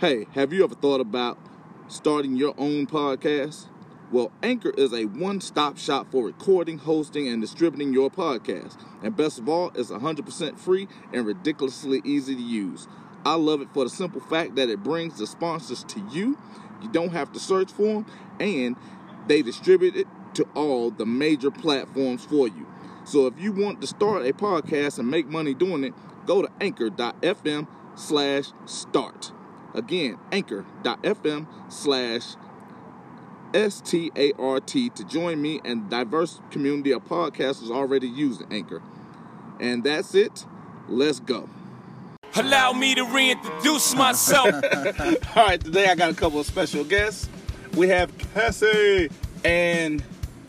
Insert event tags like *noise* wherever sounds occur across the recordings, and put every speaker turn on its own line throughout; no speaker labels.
Hey, have you ever thought about starting your own podcast? Well, Anchor is a one stop shop for recording, hosting, and distributing your podcast. And best of all, it's 100% free and ridiculously easy to use. I love it for the simple fact that it brings the sponsors to you. You don't have to search for them, and they distribute it to all the major platforms for you. So if you want to start a podcast and make money doing it, go to anchor.fm slash start. Again, anchor.fm slash S-T-A-R-T to join me and diverse community of podcasters already using Anchor. And that's it. Let's go.
Allow me to reintroduce myself. *laughs*
All right, today I got a couple of special guests. We have Cassie and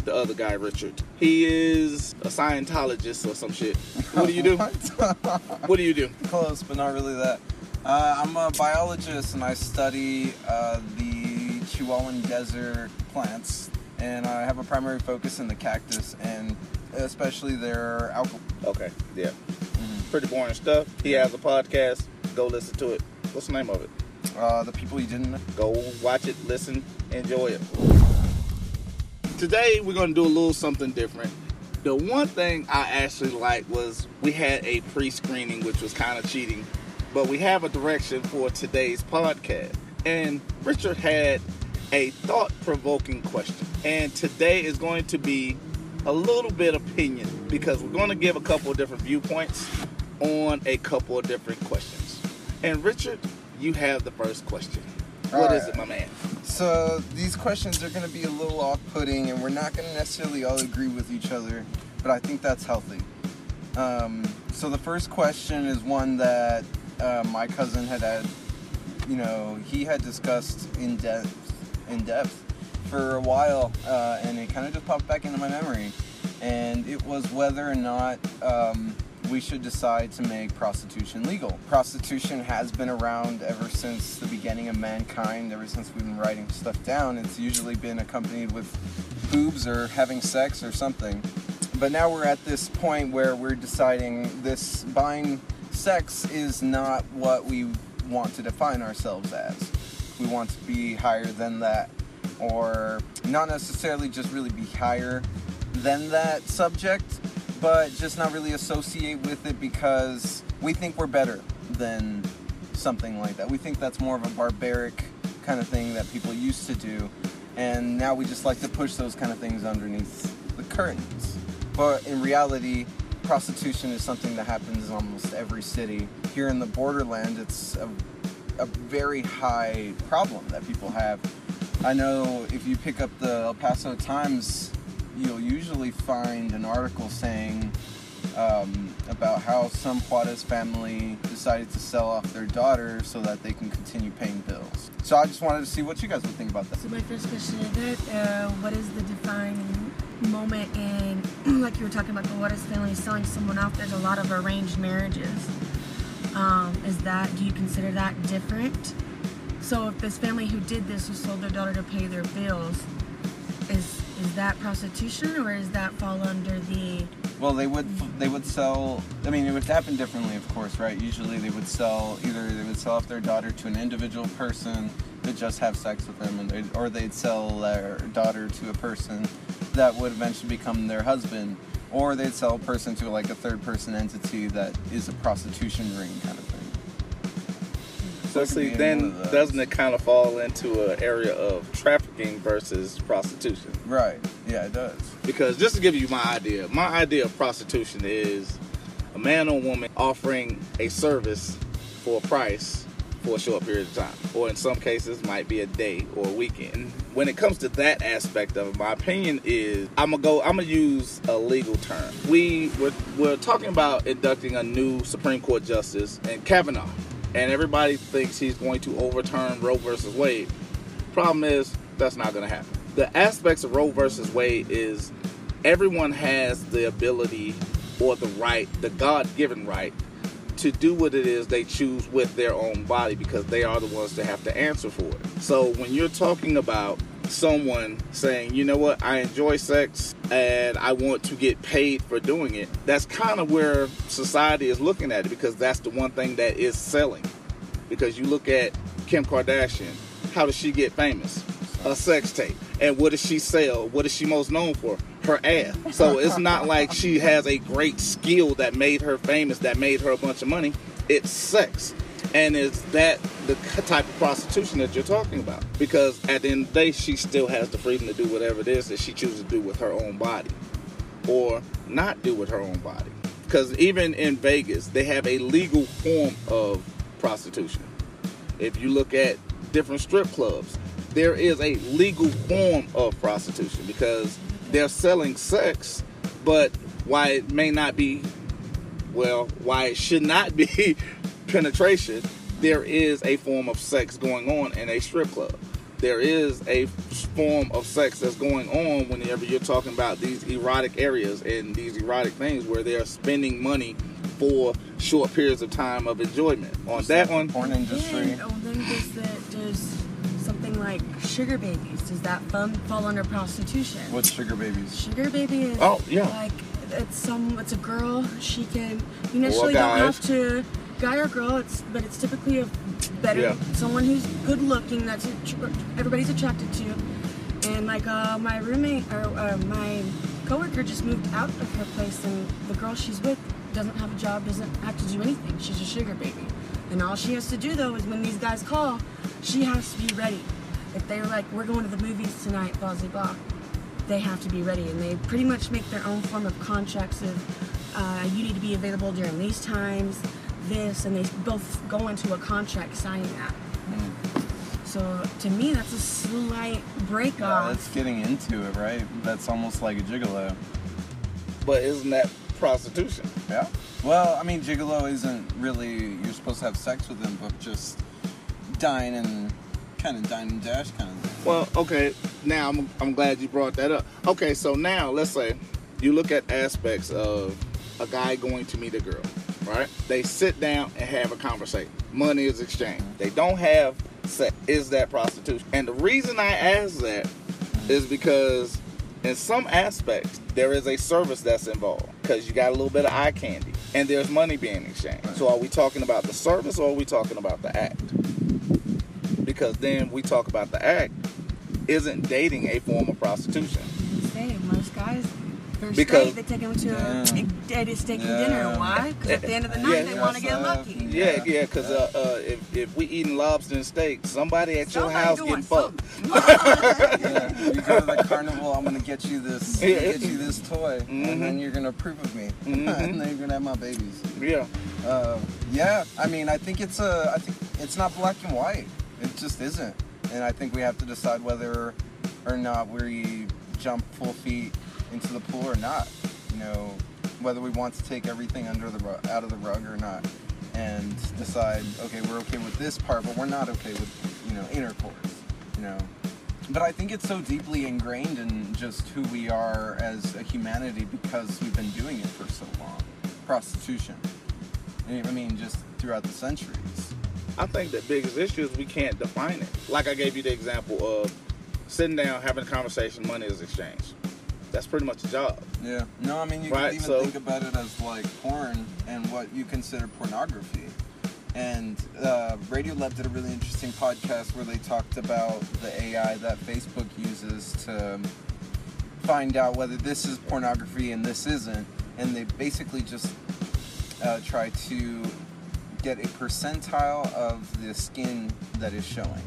the other guy, Richard. He is a Scientologist or some shit. What do you do? *laughs* what do you do?
Close, but not really that. Uh, I'm a biologist and I study uh, the Chihuahuan desert plants, and I have a primary focus in the cactus and especially their alcohol.
Okay, yeah. Pretty boring stuff. He has a podcast. Go listen to it. What's the name of it?
Uh, the people you didn't know.
Go watch it, listen, enjoy it. Today we're gonna do a little something different. The one thing I actually liked was we had a pre-screening, which was kind of cheating, but we have a direction for today's podcast. And Richard had a thought-provoking question, and today is going to be a little bit opinion because we're going to give a couple of different viewpoints on a couple of different questions. And Richard, you have the first question. What is
Alright.
it, my man?
So these questions are going to be a little off-putting, and we're not going to necessarily all agree with each other, but I think that's healthy. Um, so the first question is one that uh, my cousin had had, you know, he had discussed in depth, in depth for a while, uh, and it kind of just popped back into my memory, and it was whether or not. Um, we should decide to make prostitution legal. Prostitution has been around ever since the beginning of mankind, ever since we've been writing stuff down. It's usually been accompanied with boobs or having sex or something. But now we're at this point where we're deciding this buying sex is not what we want to define ourselves as. We want to be higher than that, or not necessarily just really be higher than that subject, but just not really associate with it because we think we're better than something like that. We think that's more of a barbaric kind of thing that people used to do, and now we just like to push those kind of things underneath the curtains. But in reality, prostitution is something that happens in almost every city. Here in the borderland, it's a, a very high problem that people have. I know if you pick up the El Paso Times, you'll usually find an article saying um, about how some Juarez family decided to sell off their daughter so that they can continue paying bills. So I just wanted to see what you guys would think about that.
So my first question is uh, what is the defining moment in *clears throat* like you were talking about the Juarez family selling someone off? There's a lot of arranged marriages. Um, is that do you consider that different? So if this family who did this who sold their daughter to pay their bills, is is that prostitution or is that fall under the
Well, they would they would sell. I mean, it would happen differently, of course, right? Usually, they would sell either they would sell off their daughter to an individual person to just have sex with them, and or they'd sell their daughter to a person that would eventually become their husband, or they'd sell a person to like a third person entity that is a prostitution ring kind of thing.
So see, then
one of those.
doesn't it kind of fall into an area of trafficking versus prostitution?
Right? Yeah, it does.
Because just to give you my idea, my idea of prostitution is a man or woman offering a service for a price for a short period of time, or in some cases might be a day or a weekend. When it comes to that aspect of it, my opinion is I'm gonna go. I'm gonna use a legal term. We we're, we're talking about inducting a new Supreme Court justice and Kavanaugh, and everybody thinks he's going to overturn Roe versus Wade. Problem is that's not gonna happen. The aspects of Roe versus Wade is everyone has the ability or the right, the God given right, to do what it is they choose with their own body because they are the ones that have to answer for it. So when you're talking about someone saying, you know what, I enjoy sex and I want to get paid for doing it, that's kind of where society is looking at it because that's the one thing that is selling. Because you look at Kim Kardashian, how does she get famous? A sex tape. And what does she sell? What is she most known for? Her ass. So it's *laughs* not like she has a great skill that made her famous, that made her a bunch of money. It's sex. And is that the type of prostitution that you're talking about? Because at the end of the day, she still has the freedom to do whatever it is that she chooses to do with her own body or not do with her own body. Because even in Vegas, they have a legal form of prostitution. If you look at different strip clubs, there is a legal form of prostitution because they're selling sex, but why it may not be, well, why it should not be *laughs* penetration, there is a form of sex going on in a strip club. There is a form of sex that's going on whenever you're talking about these erotic areas and these erotic things where they are spending money for short periods of time of enjoyment. On that one,
porn industry.
Then, oh, then does, the, does something like sugar babies, does that fun fall under prostitution?
What's sugar babies?
Sugar baby is
Oh, yeah.
like it's some it's a girl. She can you necessarily
guys.
don't have to guy or girl. It's but it's typically a better
Yeah.
someone who's good looking that's everybody's attracted to. And like uh, my roommate or uh, my coworker just moved out of her place, and the girl she's with doesn't have a job, doesn't have to do anything. She's a sugar baby, and all she has to do though is when these guys call, she has to be ready. If they're like, we're going to the movies tonight, blah blah blah they have to be ready and they pretty much make their own form of contracts of uh, you need to be available during these times this and they both go into a contract signing that so to me that's a slight break
Yeah, that's getting into it, right? That's almost like a gigolo.
but isn't that prostitution?
Yeah. Well, I mean, gigolo isn't really you're supposed to have sex with them, but just dine and kind of dine and dash kind of thing.
Well, okay. Now I'm, I'm glad you brought that up. Okay, so now let's say you look at aspects of a guy going to meet a girl, right? They sit down and have a conversation. Money is exchanged. They don't have sex. Is that prostitution? And the reason I ask that is because in some aspects there is a service that's involved because you got a little bit of eye candy and there's money being exchanged. So are we talking about the service or are we talking about the act? Because then we talk about the act. Isn't dating a form of prostitution?
Say, most guys first
Because-
date, they take them to
Yeah.
a, a steak and
Yeah.
dinner why because at the end of the night
Yeah.
they want to get
uh,
lucky
Yeah, yeah, because uh, uh, if, if we eating lobster and steak, somebody at your house getting fucked. *laughs*
yeah, you go to the carnival. I'm gonna get you this,
Yeah.
get you this toy,
Mhm.
and then you're gonna approve of me, *laughs*
Mhm.
and then you're gonna have my babies.
Yeah,
Uh, yeah, I mean, I think it's a, I think it's not black and white. It just isn't, and I think we have to decide whether or not we jump full feet into the pool or not. You know, whether we want to take everything under the ru- out of the rug or not, and decide, okay, we're okay with this part, but we're not okay with you know intercourse. You know, but I think it's so deeply ingrained in just who we are as a humanity because we've been doing it for so long. Prostitution. I mean, just throughout the centuries.
I think the biggest issue is we can't define it. Like I gave you the example of sitting down, having a conversation, money is exchanged. That's pretty much a job.
Yeah. No, I mean, you
Right,
can even
so-
think about it as like porn and what you consider pornography. And uh, Radiolab did a really interesting podcast where they talked about the AI that Facebook uses to find out whether this is pornography and this isn't. And they basically just uh, try to get a percentile of the skin that is showing.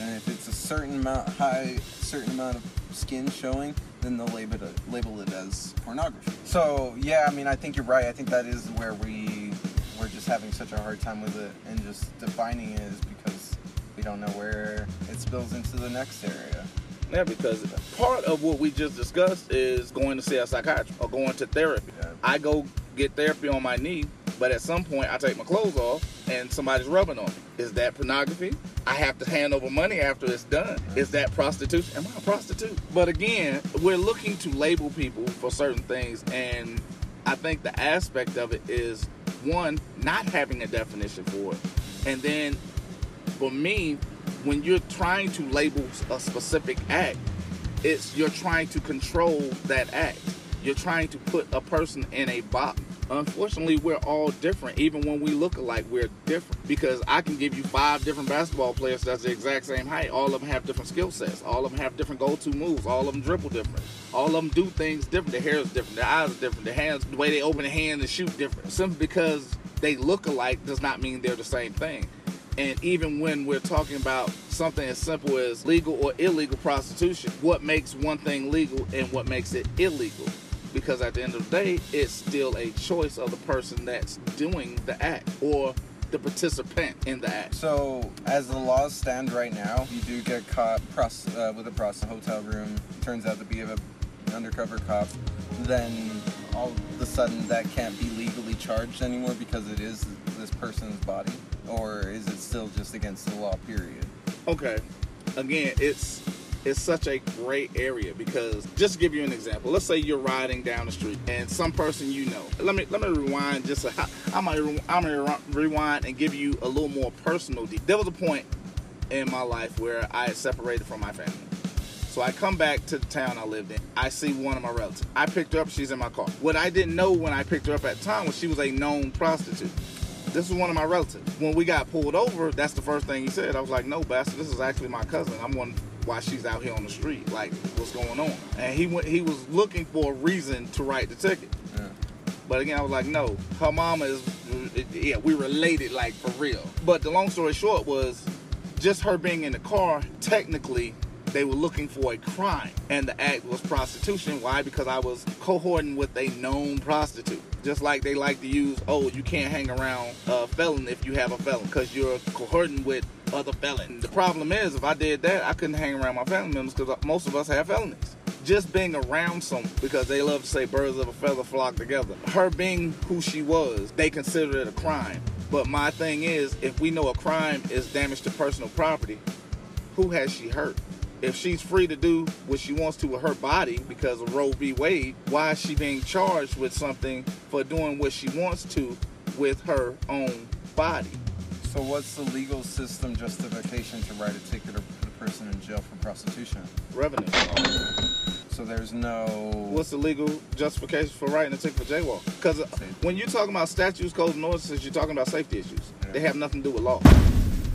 And if it's a certain amount high, certain amount of skin showing, then they'll label it label it as pornography. So yeah, I mean, I think you're right. I think that is where we we're just having such a hard time with it, and just defining it is because we don't know where it spills into the next area.
Yeah, because part of what we just discussed is going to see a psychiatrist or going to therapy.
Yeah.
I go get therapy on my knee, but at some point I take my clothes off and somebody's rubbing on me. Is that pornography? I have to hand over money after it's done. Is that prostitution? Am I a prostitute? But again, we're looking to label people for certain things, and I think the aspect of it is one, not having a definition for it, and then for me, when you're trying to label a specific act, it's you're trying to control that act. You're trying to put a person in a box, unfortunately we're all different even when we look alike we're different. Because i can give you five different basketball players that's the exact same height. All of them have different skill sets. All of them have different go-to moves. All of them dribble different. All of them do things different. Their hair is different. Their eyes are different. Their hands the way they open their hand and shoot different. Simply because they look alike does not mean they're the same thing. And even when we're talking about something as simple as legal or illegal prostitution, what makes one thing legal and what makes it illegal? Because at the end of the day, it's still a choice of the person that's doing the act or the participant in the act.
So, as the laws stand right now, you do get caught uh, with a prostitute hotel room. Turns out to be a, an undercover cop. Then all of a sudden, that can't be legally charged anymore because it is this person's body, or is it still just against the law? Period.
Okay. Again, it's it's such a gray area because just give you an example, let's say you're riding down the street and some person you know. Let me let me rewind just a, I'm gonna I'm gonna rewind and give you a little more personal. de- There was a point in my life where I separated from my family. So I come back to the town I lived in. I see one of my relatives. I picked her up. She's in my car. What I didn't know when I picked her up at the time was she was a known prostitute. This is one of my relatives. When we got pulled over, that's the first thing he said. I was like, "No, bastard, this is actually my cousin. I'm wondering why she's out here on the street. Like, what's going on?" And he went. He was looking for a reason to write the ticket.
Yeah.
But again, I was like, no, her mama is, yeah, we related like for real. But the long story short was just her being in the car, technically, they were looking for a crime. And the act was prostitution. Why? Because I was cohorting with a known prostitute. Just like they like to use, oh, you can't hang around a felon if you have a felon, because you're cohorting with other. The problem is, if I did that, I couldn't hang around my family members because most of us have felonies just being around someone because they love to say birds of a feather flock together. Her being who she was, they consider it a crime. But my thing is, if we know a crime is damage to personal property, who has she hurt? If she's free to do what she wants to with her body because of Roe v. Wade, why is she being charged with something for doing what she wants to with her own body?
So, what's the legal system justification to write a ticket or put a person in jail for prostitution?
Revenue.
So there's no.
What's the legal justification for writing a ticket for jaywalk? Because uh, when you're talking about statutes, codes, and ordinances, you're talking about safety issues. They have nothing to do with law.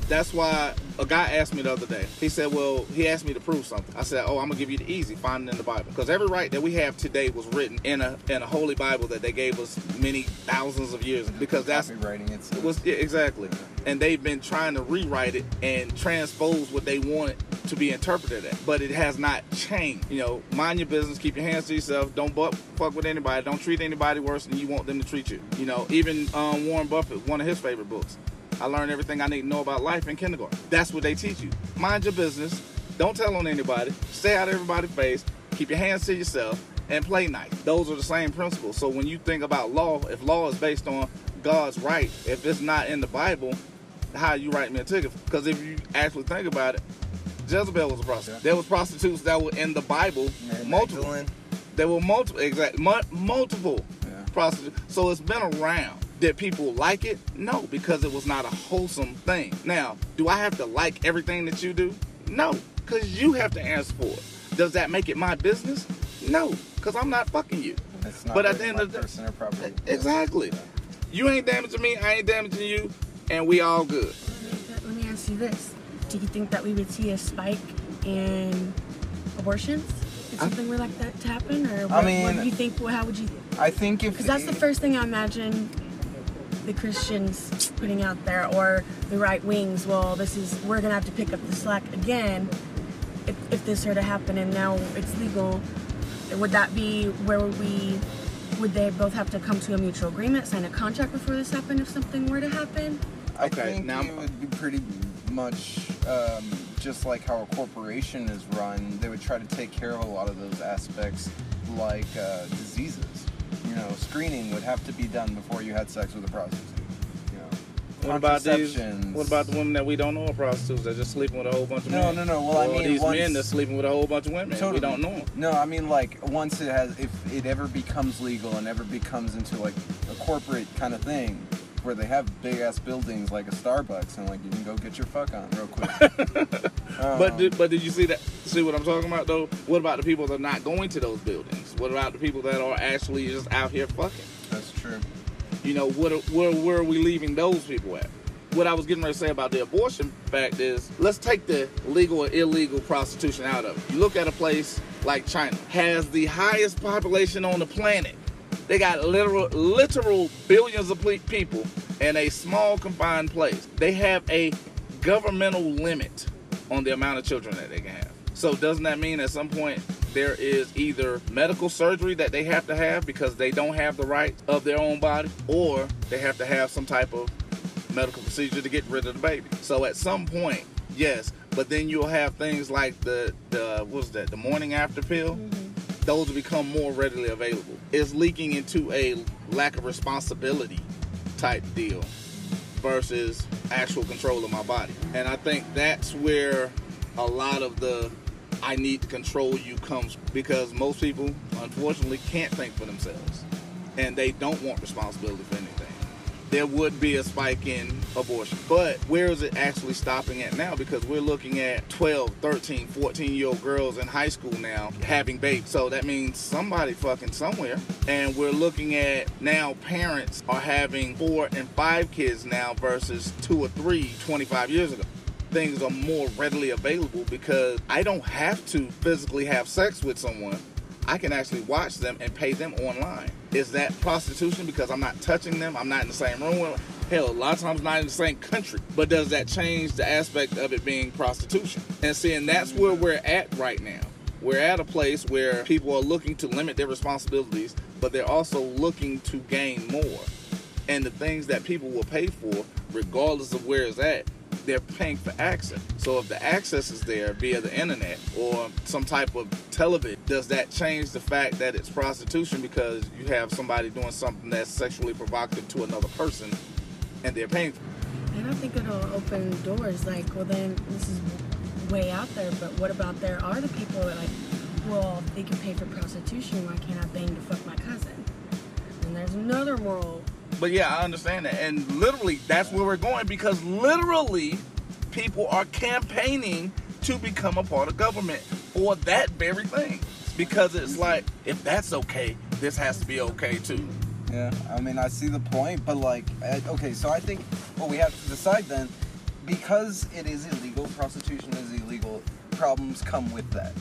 That's why a guy asked me the other day. He said, "Well, he asked me to prove something." I said, "Oh, I'm gonna give you the easy. Find it in the Bible, because every right that we have today was written in a in a holy Bible that they gave us many thousands of years. Because that's
copywriting. It's
it was yeah, exactly, and they've been trying to rewrite it and transpose what they want to be interpreted at, but it has not changed. You know, mind your business, keep your hands to yourself, don't butt fuck with anybody, don't treat anybody worse than you want them to treat you. You know, even um, Warren Buffett, one of his favorite books. I learned everything I need to know about life in kindergarten. That's what they teach you. Mind your business. Don't tell on anybody. Stay out of everybody's face. Keep your hands to yourself and play nice. Those are the same principles. So when you think about law, if law is based on God's right, if it's not in the Bible, how you write me a ticket? Because if you actually think about it, Jezebel was a prostitute. There was prostitutes that were in the Bible,
Mary
multiple. There were multiple, exactly, multiple
Yeah.
prostitutes. So it's been around. Did people like it? No, because it was not a wholesome thing. Now, do I have to like everything that you do? No, because you have to answer for it. Does that make it my business? No, because I'm not fucking you.
It's not
But at the end of the-
person or property.
Exactly. You ain't damaging me, I ain't damaging you, and we all good.
Let me ask you this: Do you think that we would see a spike in abortions if something were like that to happen, or what,
mean-
what do you think? How would you?
I think if
Because that's the first thing I imagine the Christians putting out there, or the right wings. Well, this is we're gonna have to pick up the slack again if, if this were to happen, and now it's legal. Would that be where we? Would they both have to come to a mutual agreement, sign a contract before this happened? If something were to happen,
I
Okay,
think
now-
it would be pretty much um, just like how a corporation is run. They would try to take care of a lot of those aspects, like uh, diseases. Know, screening would have to be done before you had sex with a prostitute. You know,
What about these? What about the women that we don't know are prostitutes that just sleeping with a whole bunch of
No,
men?
no, no. No. Well, I mean,
these
once-
men that's sleeping with a whole bunch of women. We don't know them.
No, I mean like once it has, if it ever becomes legal and ever becomes into like a corporate kind of thing, where they have big ass buildings like a Starbucks and like you can go get your fuck on real quick. *laughs*
But
Um,
did, but did you see that? See what I'm talking about though? What about the people that are not going to those buildings? What about the people that are actually just out here fucking?
that's true.
You know, what, are- where, where are we leaving those people at? What I was getting ready to say about the abortion fact is, let's take the legal or illegal prostitution out of it. You look at a place like China, has the highest population on the planet. They got literal, literal billions of ple- people in a small confined place. They have a governmental limit on the amount of children that they can have. So doesn't that mean at some point there is either medical surgery that they have to have because they don't have the right of their own body, or they have to have some type of medical procedure to get rid of the baby. So at some point, yes, but then you'll have things like the the what's that the morning after pill. Mm-hmm. Those become more readily available. It's leaking into a lack of responsibility type deal versus actual control of my body. And I think that's where a lot of the I need to control you comes because most people unfortunately can't think for themselves and they don't want responsibility for anything. There would be a spike in abortion. But where is it actually stopping at now? Because we're looking at 12, 13, 14 year old girls in high school now having babies. So that means somebody fucking somewhere. And we're looking at now parents are having four and five kids now versus two or three 25 years ago things are more readily available because I don't have to physically have sex with someone. I can actually watch them and pay them online. Is that prostitution because I'm not touching them? I'm not in the same room with Hell, a lot of times not in the same country. But does that change the aspect of it being prostitution? And seeing that's where we're at right now. We're at a place where people are looking to limit their responsibilities, but they're also looking to gain more. And the things that people will pay for, regardless of where it's at, they're paying for access. So if the access is there via the internet or some type of television, does that change the fact that it's prostitution because you have somebody doing something that's sexually provocative to another person and they're paying for it?
And I think it'll open doors. Like, well, then this is way out there, but what about there are the people that like, well, they can pay for prostitution, why can't I bang to fuck my cousin? And there's another moral.
But yeah, I understand that. And literally, that's where we're going because literally, people are campaigning to become a part of government for that very thing. Because it's like, if that's okay, this has to be okay too.
Yeah, I mean, I see the point, but like, okay, so I think what we have to decide then, because it is illegal, prostitution is illegal, problems come with that.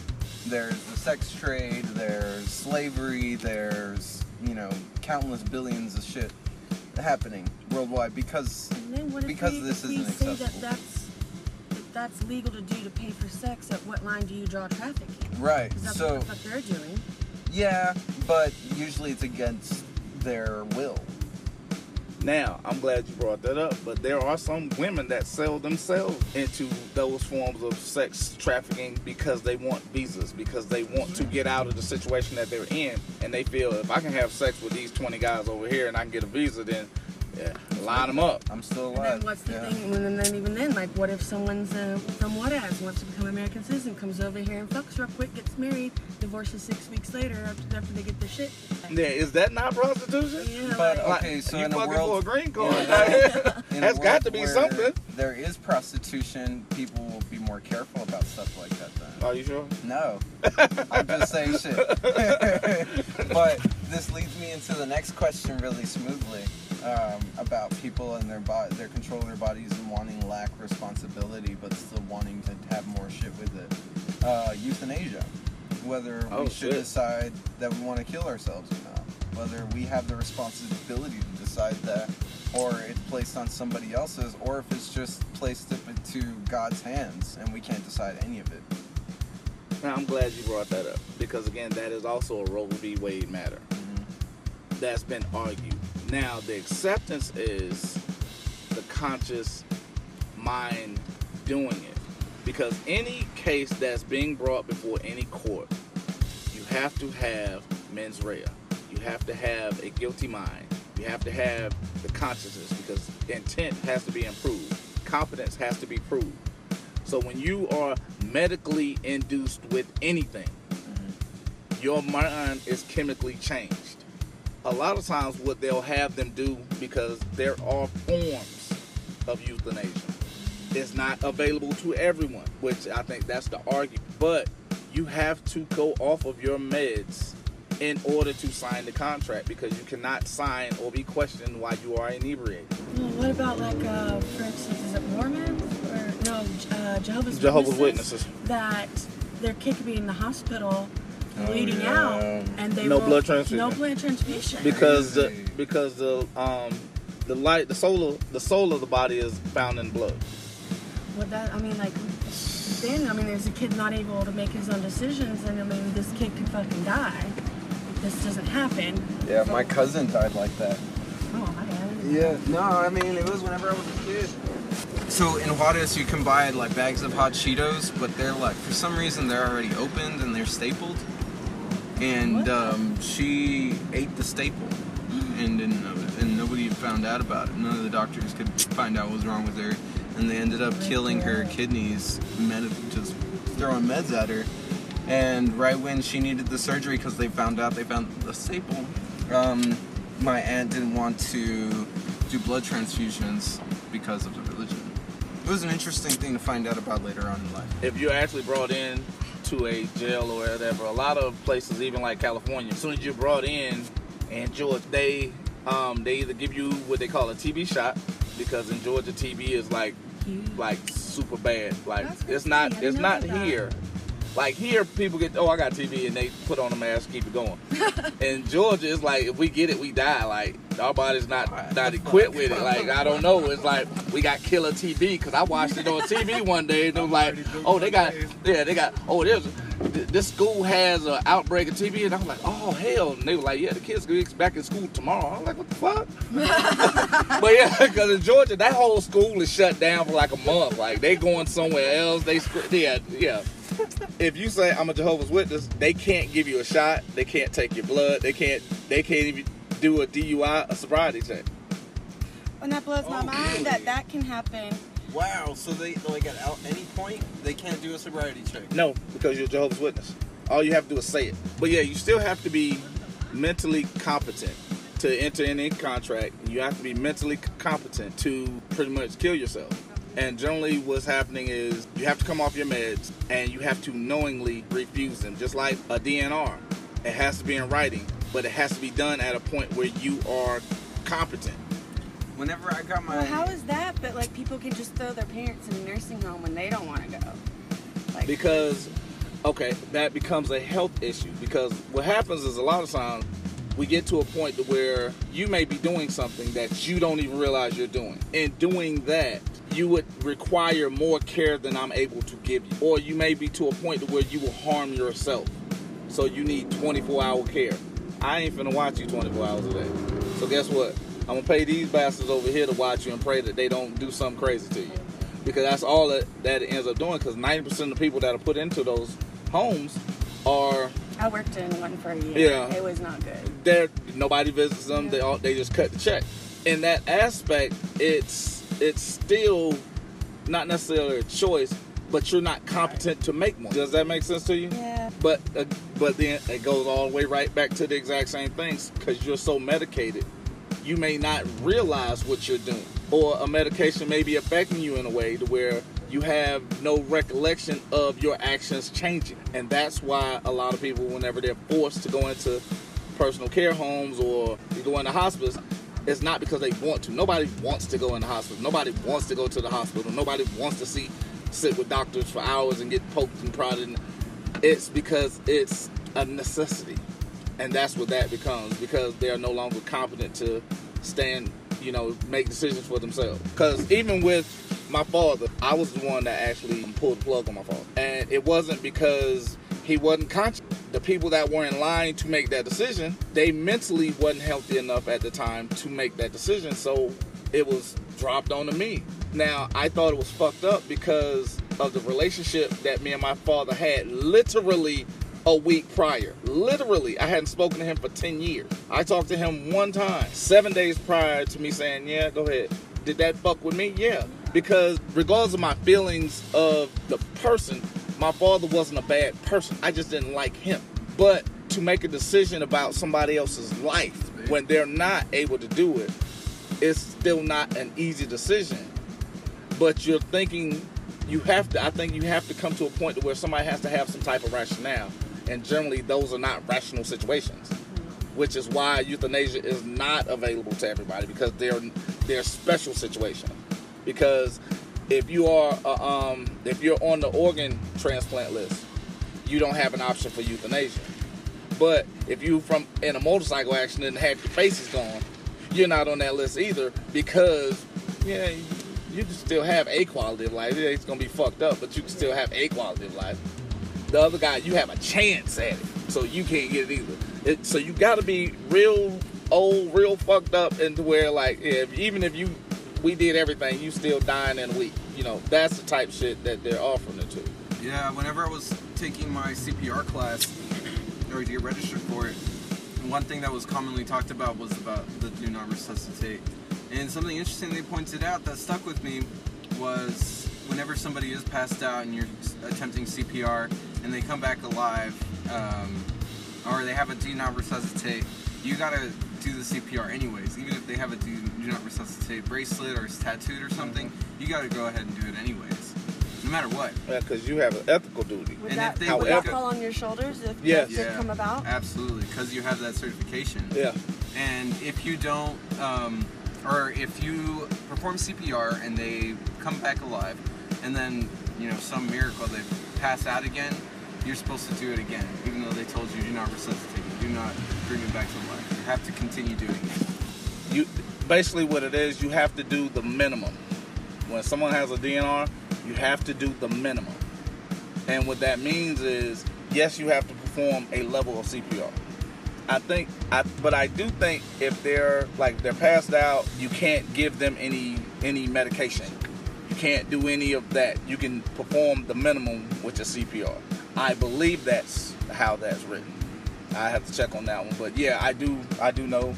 There's the sex trade, there's slavery, there's, you know, countless billions of shit happening worldwide because
And then what if
Because
we,
this isn't
say
accessible.
that that's that's legal to do to pay for sex? At what line do you draw trafficking?
right.
That's
So
what the fuck they're doing.
yeah, but usually it's against their will.
Now, I'm glad you brought that up, but there are some women that sell themselves into those forms of sex trafficking because they want visas, because they want to get out of the situation that they're in, and they feel if I can have sex with these 20 guys over here and I can get a visa, then yeah, line them up.
I'm still
And
alive.
then what's the
yeah.
thing? And then even then, like, what if someone's uh, from what as wants to become American citizen, comes over here and fucks real quick, gets married, divorces six weeks later after, after they get the shit.
Yeah, is that not prostitution?
Yeah,
But
like,
okay, so
you
in a
fucking
world
for a green card.
Yeah. in *laughs*
That's got to be something.
There is prostitution. People will be more careful about stuff like that. Then.
Are you sure?
No, *laughs* I'm just saying shit. *laughs* but this leads me into the next question really smoothly um, about people and their bo- their control of their bodies and wanting lack responsibility, but still wanting to have more shit with it. Uh, euthanasia. Whether
Oh,
we should
shit.
decide that we want to kill ourselves or not. Whether we have the responsibility to decide that, or it's placed on somebody else's, or if it's just placed up into God's hands and we can't decide any of it.
Now, I'm glad you brought that up because, again, that is also a Roe v. Wade matter that's been argued. Now, the acceptance is the conscious mind doing it because any case that's being brought before any court, you have to have mens rea. You have to have a guilty mind. You have to have the consciousness because intent has to be improved. Confidence has to be proved. So when you are medically induced with anything, mm-hmm. your mind is chemically changed. A lot of times, what they'll have them do, because there are forms of euthanasia, it's not available to everyone, which I think that's the argument. But you have to go off of your meds in order to sign the contract because you cannot sign or be questioned while you are inebriated.
Well, what about like, uh, for instance, is it Mormons or no uh, Jehovah's,
Jehovah's
Witnesses,
Witnesses.
that their kid could be in the hospital
Oh,
bleeding
yeah.
out and they
No blood transfusion.
No blood transfusion.
because the because the um the light the soul of, the soul of the body is found in blood.
What that I mean, like, then I mean, there's a kid not able to make his own decisions, and I mean, this kid could fucking die. if This doesn't happen.
Yeah, my cousin died like that.
Oh my god.
Yeah, no, I mean it was whenever I was a kid. So in Juarez, you can buy like bags of hot Cheetos, but they're like for some reason they're already opened and they're stapled. And um, she ate the staple and didn't know it, and nobody found out about it. None of the doctors could find out what was wrong with her, and they ended up killing her kidneys, med- just throwing meds at her. And right when she needed the surgery, because they found out they found the staple, um, my aunt didn't want to do blood transfusions because of the religion. It was an interesting thing to find out about later on in life.
If you're actually brought in to a jail or whatever, a lot of places, even like California, as soon as you're brought in and Georgia, they um, they either give you what they call a TB shot because in Georgia TB is like like super bad. Like it's not it's
that.
here. Like here, people get oh I got TB and they put on a mask, keep it going. *laughs* in Georgia, it's like if we get it, we die. Like our body's not not equipped with it. Like I don't know. It's like we got killer TB because I watched it on TV one day and it was like oh they got yeah they got oh there's this school has an outbreak of TB and I'm like oh hell and they were like yeah the kids go back in school tomorrow. I'm like what the fuck. *laughs* But yeah, because in Georgia, that whole school is shut down for like a month. Like they going somewhere else. They yeah yeah. If you say I'm a Jehovah's Witness, they can't give you a shot. They can't take your blood. They can't. They can't even do a DUI, a sobriety check.
And that blows my oh, mind that that can happen.
Wow, so they like at out- any point they can't do a sobriety check.
No, because you're a Jehovah's Witness. All you have to do is say it. But yeah, you still have to be mentally competent to enter in any contract. You have to be mentally c- competent to pretty much kill yourself. And generally, what's happening is you have to come off your meds and you have to knowingly refuse them, just like a DNR. It has to be in writing, but it has to be done at a point where you are competent.
Whenever I got my
Well, how is that? But like people can just throw their parents in a nursing home when they don't want to go. Like
because okay that becomes a health issue because what happens is a lot of times we get to a point to where you may be doing something that you don't even realize you're doing And doing that you would require more care than i'm able to give you or you may be to a point to where you will harm yourself so you need 24 hour care i ain't finna watch you 24 hours a day so guess what i'm gonna pay these bastards over here to watch you and pray that they don't do something crazy to you because that's all that, that it ends up doing. Because 90% of the people that are put into those homes are
I worked in one for a year.
Yeah.
It was not good.
there. Nobody visits them. They all they just cut the check. In that aspect, it's it's still not necessarily a choice, but you're not competent to make one. Does that make sense to you?
Yeah.
But uh, but then it goes all the way right back to the exact same things because you're so medicated, you may not realize what you're doing, or a medication may be affecting you in a way to where you have no recollection of your actions changing, and that's why a lot of people, whenever they're forced to go into personal care homes or go into hospice. It's not because they want to. Nobody wants to go in the hospital. Nobody wants to go to the hospital. Nobody wants to see sit with doctors for hours and get poked and prodded. It's because it's a necessity, and that's what that becomes because they are no longer competent to stand, you know, make decisions for themselves. Because even with my father, I was the one that actually pulled the plug on my father, and it wasn't because he wasn't conscious. The people that were in line to make that decision, they mentally wasn't healthy enough at the time to make that decision, so it was dropped onto me. Now, I thought it was fucked up because of the relationship that me and my father had literally a week prior. Literally, I hadn't spoken to him for 10 years. I talked to him one time, seven days prior to me saying, Yeah, go ahead. Did that fuck with me? Yeah. Because regardless of my feelings of the person, my father wasn't a bad person. I just didn't like him. But to make a decision about somebody else's life when they're not able to do it, it's still not an easy decision. But you're thinking you have to I think you have to come to a point where somebody has to have some type of rationale. and generally those are not rational situations, which is why euthanasia is not available to everybody because they're they're special situations. Because if you are uh, um, if you're on the organ transplant list, you don't have an option for euthanasia. But if you from in a motorcycle accident and have your face is gone, you're not on that list either because yeah, you, you can still have a quality of life. It's gonna be fucked up, but you can still have a quality of life. The other guy, you have a chance at it, so you can't get it either. It, so you got to be real old, real fucked up, into where like if, even if you we did everything, you still dying in a week. You know that's the type shit that they're offering it to.
Yeah, whenever I was taking my CPR class or to get registered for it, one thing that was commonly talked about was about the do not resuscitate. And something interesting they pointed out that stuck with me was whenever somebody is passed out and you're attempting CPR and they come back alive, um, or they have a do not resuscitate, you gotta do the CPR anyways. Even if they have a do, do not resuscitate bracelet or it's tattooed or something, you gotta go ahead and do it anyways, no matter what.
Yeah, because you have an ethical duty.
Would
And
that,
if they
would
wake
that
up-
fall on your shoulders if
Yes.
that did come about?
Absolutely, because you have that certification.
Yeah.
And if you don't, um, or if you perform CPR and they come back alive, and then you know some miracle they pass out again, you're supposed to do it again, even though they told you do not resuscitate, do not bring it back to life. You have to continue doing it.
you basically what it is you have to do the minimum when someone has a dnr you have to do the minimum. And what that means is yes you have to perform a level of cpr i think I, but i do think if they're like they're passed out you can't give them any any medication. You can't do any of that. You can perform the minimum which is cpr i believe that's how that's written. I have to check on that one. But yeah i do i do know.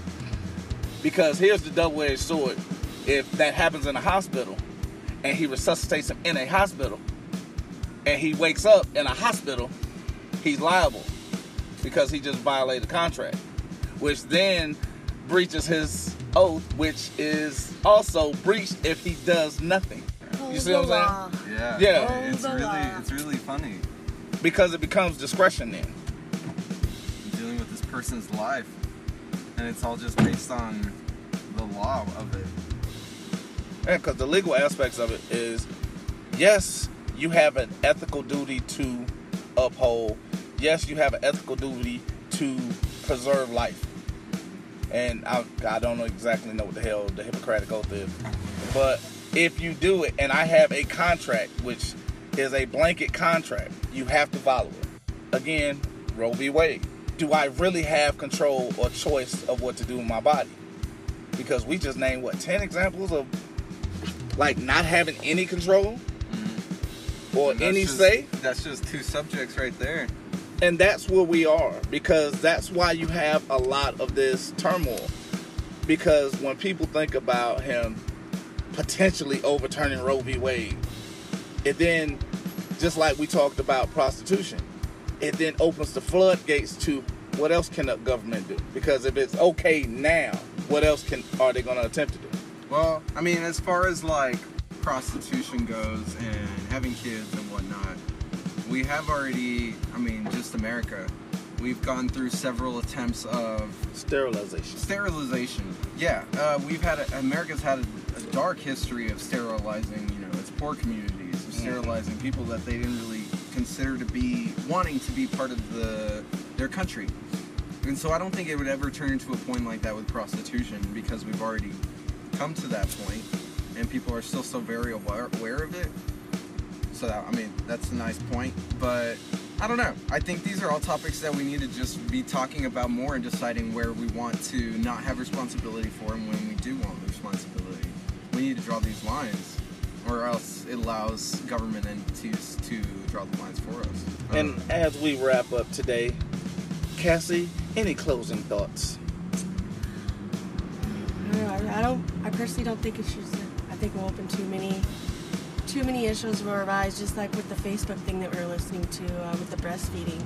Because here's the double-edged sword. If that happens in a hospital and he resuscitates him in a hospital and he wakes up in a hospital, he's liable because he just violated the contract, which then breaches his oath, which is also breached if he does nothing. You see what I'm saying?
Yeah.
Yeah.
It's really,
law.
it's really funny
Because it becomes discretion then.
dealing with this person's life, and it's all just based on the law of it.
Because the legal aspects of it is yes you have an ethical duty to uphold. Yes you have an ethical duty to preserve life. And I, I don't know exactly know what the hell the hippocratic oath is. But if you do it and i have a contract which is a blanket contract you have to follow it. Again roe v. Wade. Do i really have control or choice of what to do with my body? Because we just named what 10 examples of like not having any control or any
just-
say?
That's just two subjects right there.
and that's where we are because that's why you have a lot of this turmoil. Because when people think about him potentially overturning roe v. Wade it then just like we talked about prostitution it then opens the floodgates to what else can the government do? Because if it's okay now what else can are they going to attempt to do
Well, I mean, as far as like prostitution goes and having kids and whatnot, we have already, I mean, just America, we've gone through several attempts of
sterilization
sterilization. Yeah, uh, we've had, a, America's had a, a dark history of sterilizing, you know, its poor communities, of sterilizing people that they didn't really consider to be wanting to be part of the their country. And so I don't think it would ever turn into a point like that with prostitution because we've already come to that point and people are still so very aware, aware of it. So that, I mean, that's a nice point, but I don't know. I think these are all topics that we need to just be talking about more and deciding where we want to not have responsibility for and when we do want the responsibility. We need to draw these lines or else it allows government entities to draw the lines for us.
And as we wrap up today, Cassie, any closing thoughts?
I don't, know, I- I don't. I personally don't think it should. I think we'll open too many, too many issues will arise. Just like with the Facebook thing that we were listening to uh, with the breastfeeding.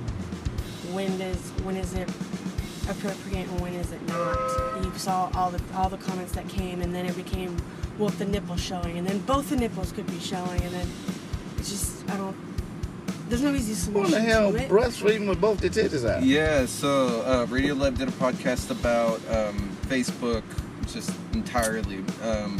When does when is it appropriate and when is it not? You saw all the all the comments that came, and then it became, well, if the nipple's showing, and then both the nipples could be showing, and then it's just I don't. There's no easy solution.
What the hell,
to it.
breastfeeding with both the titties out?
Yeah, so uh, Radiolab did a podcast about um, Facebook just entirely. Um,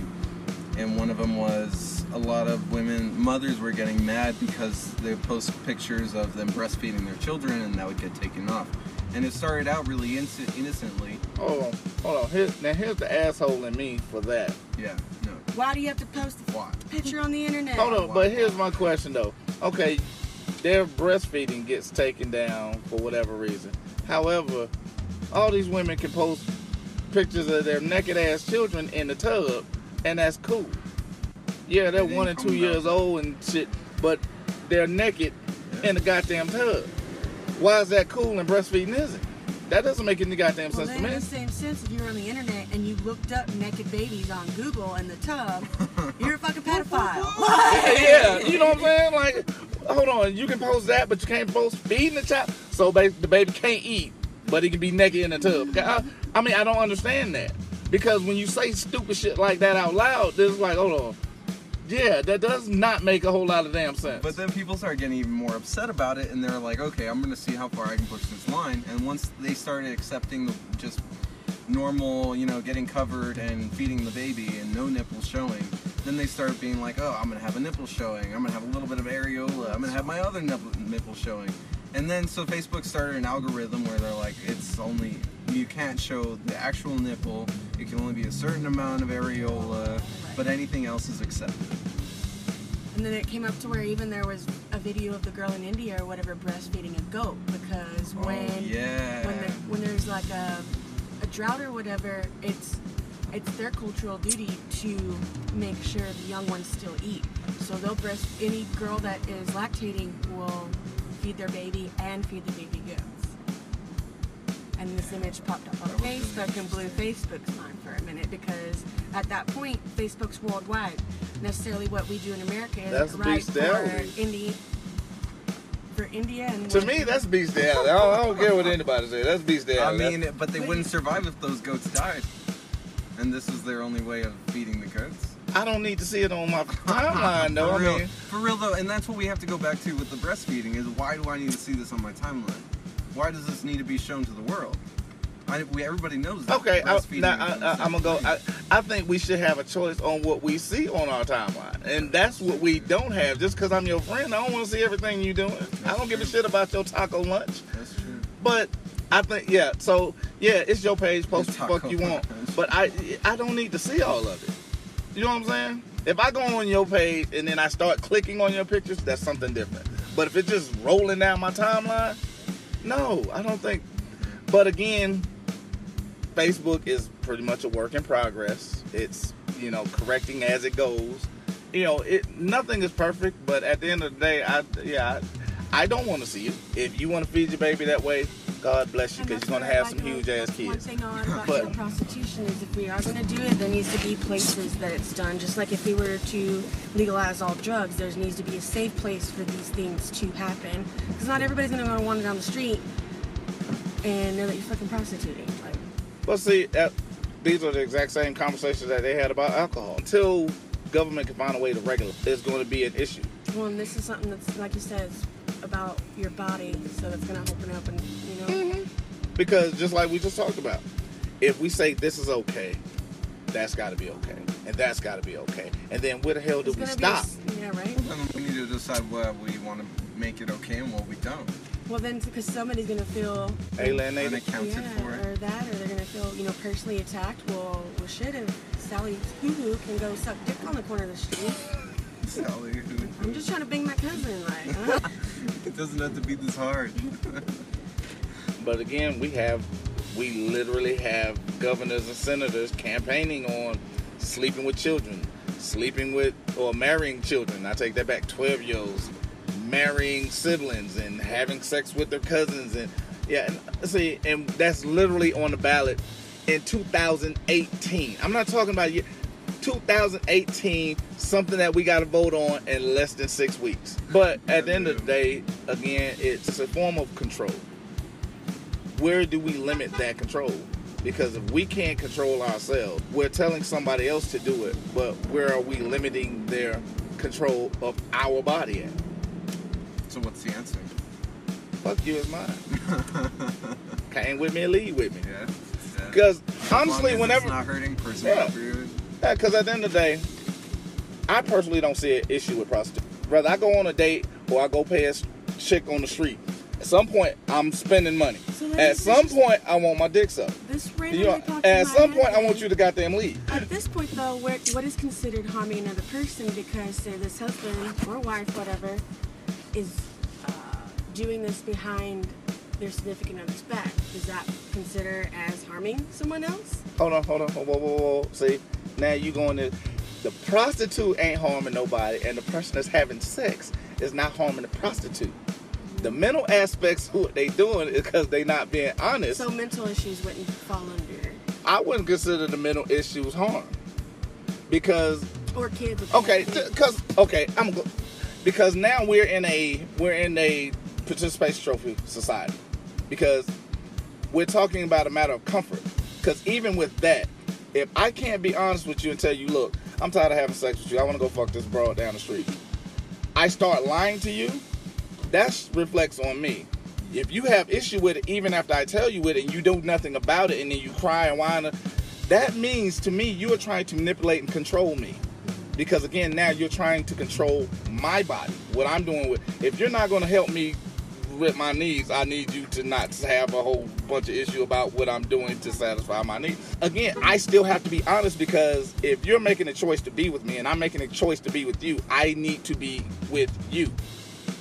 and one of them was a lot of women, mothers were getting mad because they would post pictures of them breastfeeding their children and that would get taken off. And it started out really inno- innocently.
Hold on, hold on. Here, now here's the asshole in me for that.
Yeah, no.
Why do you have to post the
Why?
picture on the internet?
Hold on, but here's my question though. Okay, their breastfeeding gets taken down for whatever reason. However, all these women can post pictures of their naked ass children in the tub, and that's cool. Yeah, they're one and two
coming
years
out.
old and shit, but they're naked in the goddamn tub. Why is that cool and breastfeeding isn't? That doesn't make any goddamn
Well,
sense
then
to
in
me.
the same sense, if you're on the internet and you looked up naked babies on Google in the tub, *laughs* you're a fucking pedophile. *laughs*
yeah, you know what I'm saying? Like, hold on, you can post that, but you can't post feeding the child. So ba- the baby can't eat, but he can be naked in the tub. I, I mean, I don't understand that because when you say stupid shit like that out loud, it's like, hold on, yeah, that does not make a whole lot of damn sense.
But then people start getting even more upset about it, and they're like, okay, I'm gonna see how far I can push this line. And once they started accepting the just normal, you know, getting covered and feeding the baby and no nipples showing, then they start being like, oh, I'm gonna have a nipple showing. I'm gonna have a little bit of areola. I'm gonna have my other nipple, nipple showing. And then so Facebook started an algorithm where they're like, it's only you can't show the actual nipple. It can only be a certain amount of areola, but anything else is accepted.
And then it came up to where even there was a video of the girl in India or whatever breastfeeding a goat because oh, when
oh, yeah.
when the, when there's like a a drought or whatever, it's it's their cultural duty to make sure the young ones still eat. So they'll breast any girl that is lactating will feed their baby and feed the baby goats. And this image popped up on
That
Facebook and blew Facebook's mind for a minute because at that point Facebook's worldwide. Necessarily what we do in America is
That's
right
bestiality.
for India for India and
to me, that's bestiality. I don't, I don't care what anybody says. That's beast dad
I
bestiality.
mean, but they wouldn't survive if those goats died. And this is their only way of feeding the goats.
I don't need to see it on my timeline, *laughs* though.
for
I
real,
mean,
for real though, and that's what we have to go back to with the breastfeeding is why do I need to see this on my timeline? Why does this need to be shown to the world? I, we, everybody knows that.
Okay, I,
breastfeeding
now
is
I, I,
a
I'm gonna go. I, I think we should have a choice on what we see on our timeline, and that's what we don't have. Just because I'm your friend, I don't want to see everything you doing. I don't give a shit about your taco lunch.
That's true.
But I think, yeah. So yeah, it's your page. Post the fuck you want.
lunch.
But I, I don't need to see all of it. You know what I'm saying? If I go on your page and then I start clicking on your pictures, that's something different. But if it's just rolling down my timeline, no, I don't think. But again, Facebook is pretty much a work in progress. It's you know correcting as it goes. You know, it nothing is perfect, but at the end of the day, I yeah, I, I don't want to see it. If you want to feed your baby that way, God bless you, because you're gonna have some huge ass
that's One
kids.
thing I *laughs* about
But-
show prostitution is if we are going to do it, there needs to be places that it's done. Just like if we were to legalize all drugs, there needs to be a safe place for these things to happen. Because not everybody's going to go wander down the street and know that you're fucking prostituting. Like,
But see, that, these are the exact same conversations that they had about alcohol. Until government can find a way to regulate, it's going to be an issue.
well, and this is something that's, like you said, about your body, so that's going to open up and, you know. Mm-hmm.
Because just like we just talked about, if we say this is okay, that's got to be okay, and that's got to be okay, and then where the hell do
It's
we stop?
A, yeah, right?
Then we need to decide what we want to make it okay and what we don't.
Well, then, because somebody's going to feel
Alienated.
Unaccounted
yeah,
for it.
or that, or they're gonna feel, you know, personally attacked. Well, well, shit, if Sally Hoo Hoo can go suck dick on the corner of the street,
Sally,
I'm just trying to bang my cousin, like, huh? *laughs*
it doesn't have to be this hard. *laughs*
But again, we have, we literally have governors and senators campaigning on sleeping with children, sleeping with or marrying children. I take that back. Twelve year olds marrying siblings and having sex with their cousins and yeah. And, see, and that's literally on the ballot in 2018. I'm not talking about you. 2018, something that we got to vote on in less than six weeks. But at the end of the day, again, it's a form of control where do we limit that control? Because if we can't control ourselves, we're telling somebody else to do it, but where are we limiting their control of our body at?
So what's the answer?
Fuck you is mine. *laughs* Came with me and leave with me.
Yeah. yeah.
Because
long
honestly, whenever,
it's not hurting personal
Yeah. Because at the end of the day, I personally don't see an issue with prostitution. Whether I go on a date or I go pay a chick on the street, at some point I'm spending money.
So
At some point, I want my dick sucked.
This
You know, at some
head
point, I want you to goddamn leave.
At this point, though, where, what is considered harming another person because, say, this husband or wife, whatever, is uh, doing this behind their significant other's back? Is that considered as harming someone else?
Hold on, hold on, whoa, whoa, whoa, whoa. See, now you going to the prostitute ain't harming nobody, and the person that's having sex is not harming the prostitute. The mental aspects of what they doing is because they not being honest.
So mental issues wouldn't fall under,
I wouldn't consider the mental issues harm because
or kids.
okay, because okay, I'm because now we're in a we're in a participation trophy society because we're talking about a matter of comfort. Because even with that, if I can't be honest with you and tell you, look, I'm tired of having sex with you, I want to go fuck this broad down the street. I start lying to you, that reflects on me. If you have issue with it, even after I tell you it, and you do nothing about it, and then you cry and whine, that means to me you are trying to manipulate and control me. Because again, now you're trying to control my body. What I'm doing with, if you're not going to help me with my needs, I need you to not have a whole bunch of issue about what I'm doing to satisfy my needs. Again, I still have to be honest because if you're making a choice to be with me and I'm making a choice to be with you, I need to be with you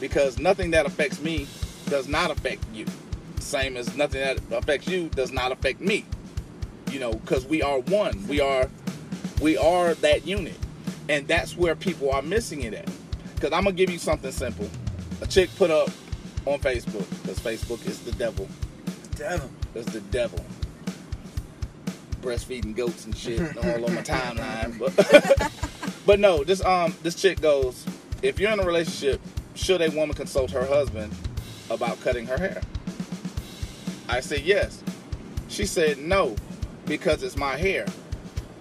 because nothing that affects me does not affect you. Same as nothing that affects you does not affect me. You know, because we are one. We are we are that unit. And that's where people are missing it at. Because I'm gonna give you something simple. A chick put up on Facebook, because Facebook is the devil.
The Devil.
It's the devil. Breastfeeding goats and shit *laughs* all on my timeline. But *laughs* but no, this um this chick goes, if you're in a relationship, should a woman consult her husband about cutting her hair? I said yes. She said no, because it's my hair.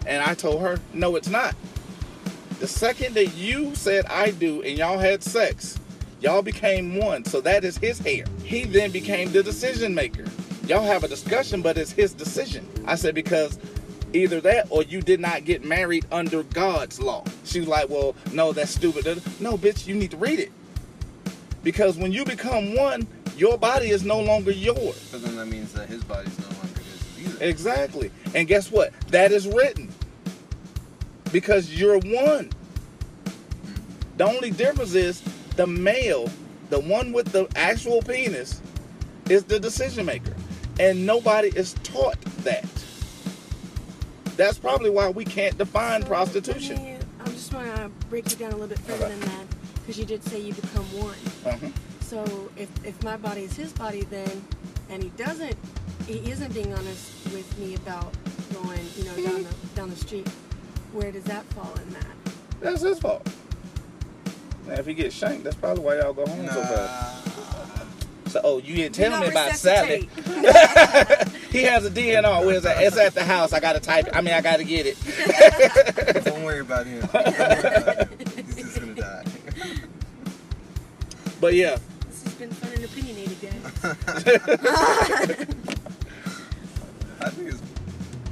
And I told her, no, it's not. The second that you said I do and y'all had sex, y'all became one. So that is his hair. He then became the decision maker. Y'all have a discussion, but it's his decision. I said, because either that or you did not get married under God's law. She was like, well, no, that's stupid. No, bitch, you need to read it. Because when you become one, your body is no longer yours.
So then that means that his body's no longer his either.
Exactly. And guess what? That is written. Because you're one. The only difference is the male, the one with the actual penis, is the decision maker. And nobody is taught that. That's probably why we can't define
So,
prostitution.
me- I just want to break it down a little bit further
Okay.
than that because you did say you become one.
Uh-huh.
So if, if my body is his body, then and he doesn't, he isn't being honest with me about going, you know, down the down the street. Where does that fall in that?
That's his fault. Now, if he gets shanked, that's probably why y'all go home so fast. So, oh, you didn't tell
not
me about Sally. *laughs* He has a DNR. Where's that? It's at the house. I gotta type it. I mean, I gotta get it. *laughs*
Don't worry about him. Don't worry about him. He's just gonna die.
But yeah,
This has been fun and opinionated, guys. *laughs*
I think it's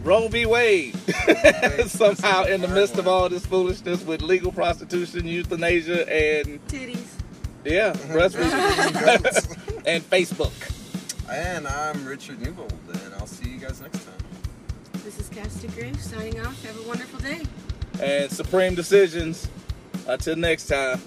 Roe v. Wade. *laughs*
Wade. *laughs*
Somehow, in the midst of all this foolishness with legal prostitution, euthanasia, and
Titties.
yeah, *laughs* breastfeeding and Facebook.
and I'm Richard Newbold, and I'll see you guys next time.
This is Cassie Graves signing off. Have a wonderful day.
And Supreme Decisions. Until next time.